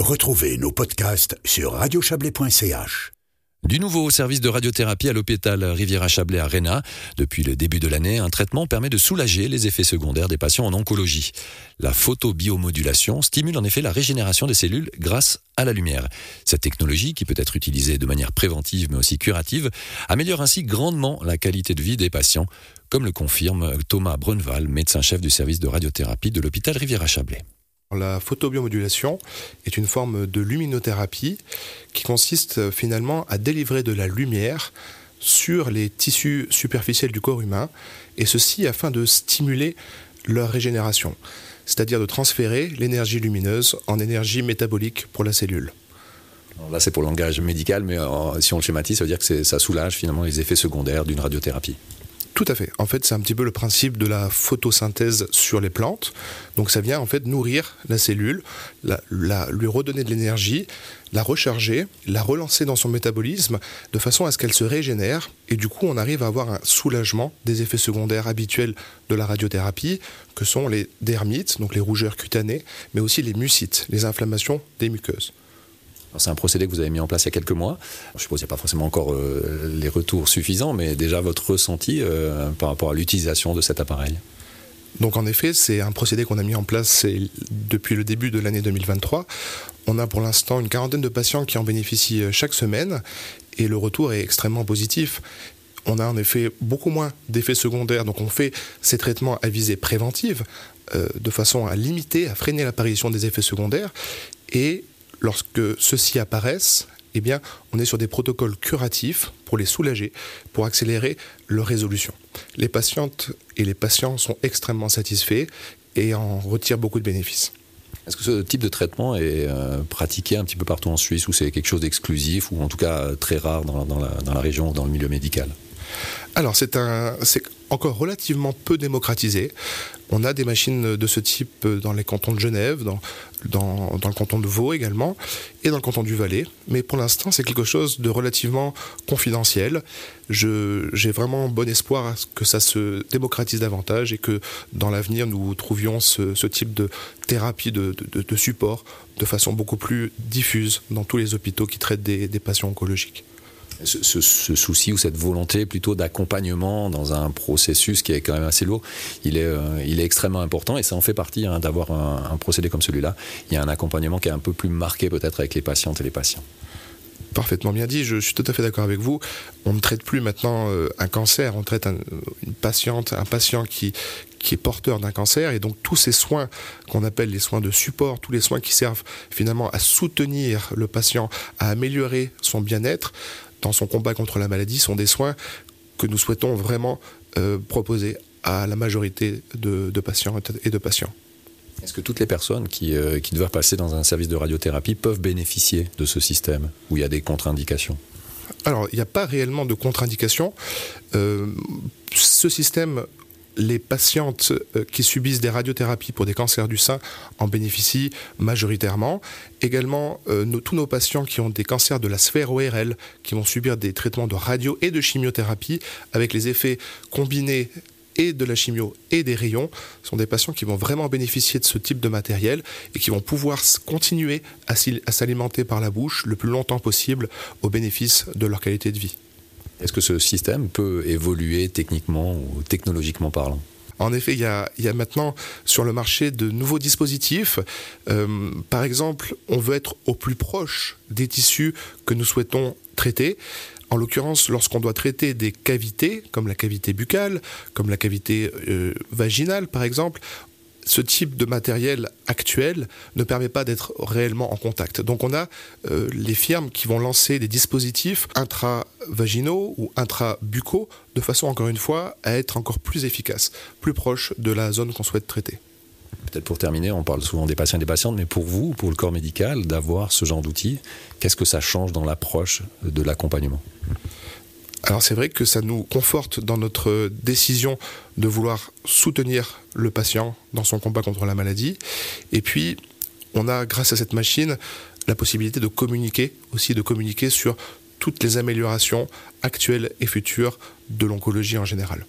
Retrouvez nos podcasts sur radiochablais.ch. Du nouveau service de radiothérapie à l'hôpital Riviera-Chablais à Réna. Depuis le début de l'année, un traitement permet de soulager les effets secondaires des patients en oncologie. La photobiomodulation stimule en effet la régénération des cellules grâce à la lumière. Cette technologie, qui peut être utilisée de manière préventive mais aussi curative, améliore ainsi grandement la qualité de vie des patients, comme le confirme Thomas Brunval, médecin-chef du service de radiothérapie de l'hôpital Riviera-Chablais. La photobiomodulation est une forme de luminothérapie qui consiste euh, finalement à délivrer de la lumière sur les tissus superficiels du corps humain, et ceci afin de stimuler leur régénération, c'est-à-dire de transférer l'énergie lumineuse en énergie métabolique pour la cellule. là, c'est pour le langage médical, mais euh, si on le schématise, ça veut dire que ça soulage finalement les effets secondaires d'une radiothérapie. Tout à fait. En fait, c'est un petit peu le principe de la photosynthèse sur les plantes. Donc ça vient en fait nourrir la cellule, lui redonner de l'énergie, la recharger, la relancer dans son métabolisme de façon à ce qu'elle se régénère. Et du coup, on arrive à avoir un soulagement des effets secondaires habituels de la radiothérapie, que sont les dermites, donc les rougeurs cutanées, mais aussi les mucites, les inflammations des muqueuses. C'est un procédé que vous avez mis en place il y a quelques mois. Je suppose qu'il n'y a pas forcément encore euh, les retours suffisants, mais déjà votre ressenti euh, par rapport à l'utilisation de cet appareil donc en effet, c'est un procédé qu'on a mis en place depuis le début de l'année 2023. On a pour l'instant une quarantaine de patients qui en bénéficient euh, chaque semaine et le retour est extrêmement positif. On a en effet beaucoup moins d'effets secondaires, donc on fait ces traitements à visée préventive de façon à limiter, à freiner l'apparition des effets secondaires et lorsque ceux-ci apparaissent, eh bien, on est sur des protocoles curatifs pour les soulager, pour accélérer leur résolution. Les patientes et les patients sont extrêmement satisfaits et en retirent beaucoup de bénéfices. Est-ce que ce type de traitement est euh, pratiqué un petit peu partout en Suisse ou c'est quelque chose d'exclusif ou en tout cas très rare dans, la, dans la région ou dans le milieu médical? Alors c'est encore relativement peu démocratisé. On a des machines de ce type dans les cantons de Genève, dans, le canton de Vaud également, et dans le canton du Valais. Mais pour l'instant, c'est quelque chose de relativement confidentiel. J'ai vraiment bon espoir que ça se démocratise davantage et que dans l'avenir, nous trouvions ce, type de thérapie de, support de façon beaucoup plus diffuse dans tous les hôpitaux qui traitent des patients oncologiques ce, souci ou cette volonté plutôt d'accompagnement dans un processus qui est quand même assez lourd, il est, euh, il est extrêmement important et ça en fait partie hein, d'avoir un, procédé comme celui-là. Il y a un accompagnement qui est un peu plus marqué peut-être avec les patientes et les patients parfaitement bien dit, je, suis tout à fait d'accord avec vous. On ne traite plus maintenant euh, un cancer, on traite une patiente, un patient qui, qui est porteur d'un cancer et donc tous ces soins qu'on appelle les soins de support, tous les soins qui servent finalement à soutenir le patient, à améliorer son bien-être, dans son combat contre la maladie sont des soins que nous souhaitons vraiment euh, proposer à la majorité de, patients et de patients. Est-ce que toutes les personnes qui, euh, qui, doivent passer dans un service de radiothérapie peuvent bénéficier de ce système où il y a des contre-indications? Alors, il n'y a pas réellement de contre-indications. Euh, ce système les patientes euh, qui subissent des radiothérapies pour des cancers du sein en bénéficient majoritairement. Également, euh, tous nos patients qui ont des cancers de la sphère ORL, qui vont subir des traitements de radio et de chimiothérapie, avec les effets combinés et de la chimio et des rayons, sont des patients qui vont vraiment bénéficier de ce type de matériel et qui vont pouvoir continuer à s'alimenter par la bouche le plus longtemps possible au bénéfice de leur qualité de vie. Est-ce que ce système peut évoluer techniquement ou technologiquement parlant? En effet, il y, a, maintenant sur le marché de nouveaux dispositifs. Euh, par exemple, on veut être au plus proche des tissus que nous souhaitons traiter. En l'occurrence, lorsqu'on doit traiter des cavités, comme la cavité buccale, comme la cavité euh, vaginale par exemple, ce type de matériel actuel ne permet pas d'être réellement en contact. Donc on a euh, les firmes qui vont lancer des dispositifs intravaginaux ou intrabucaux de façon encore une fois à être encore plus efficaces, plus proches de la zone qu'on souhaite traiter. Peut-être pour terminer, on parle souvent des patients et des patientes, mais pour vous, pour le corps médical, d'avoir ce genre d'outils, qu'est-ce que ça change dans l'approche de l'accompagnement? Alors c'est vrai que ça nous conforte dans notre décision de vouloir soutenir le patient dans son combat contre la maladie. Et puis, on a, grâce à cette machine, la possibilité de communiquer, aussi de communiquer sur toutes les améliorations actuelles et futures de l'oncologie en général.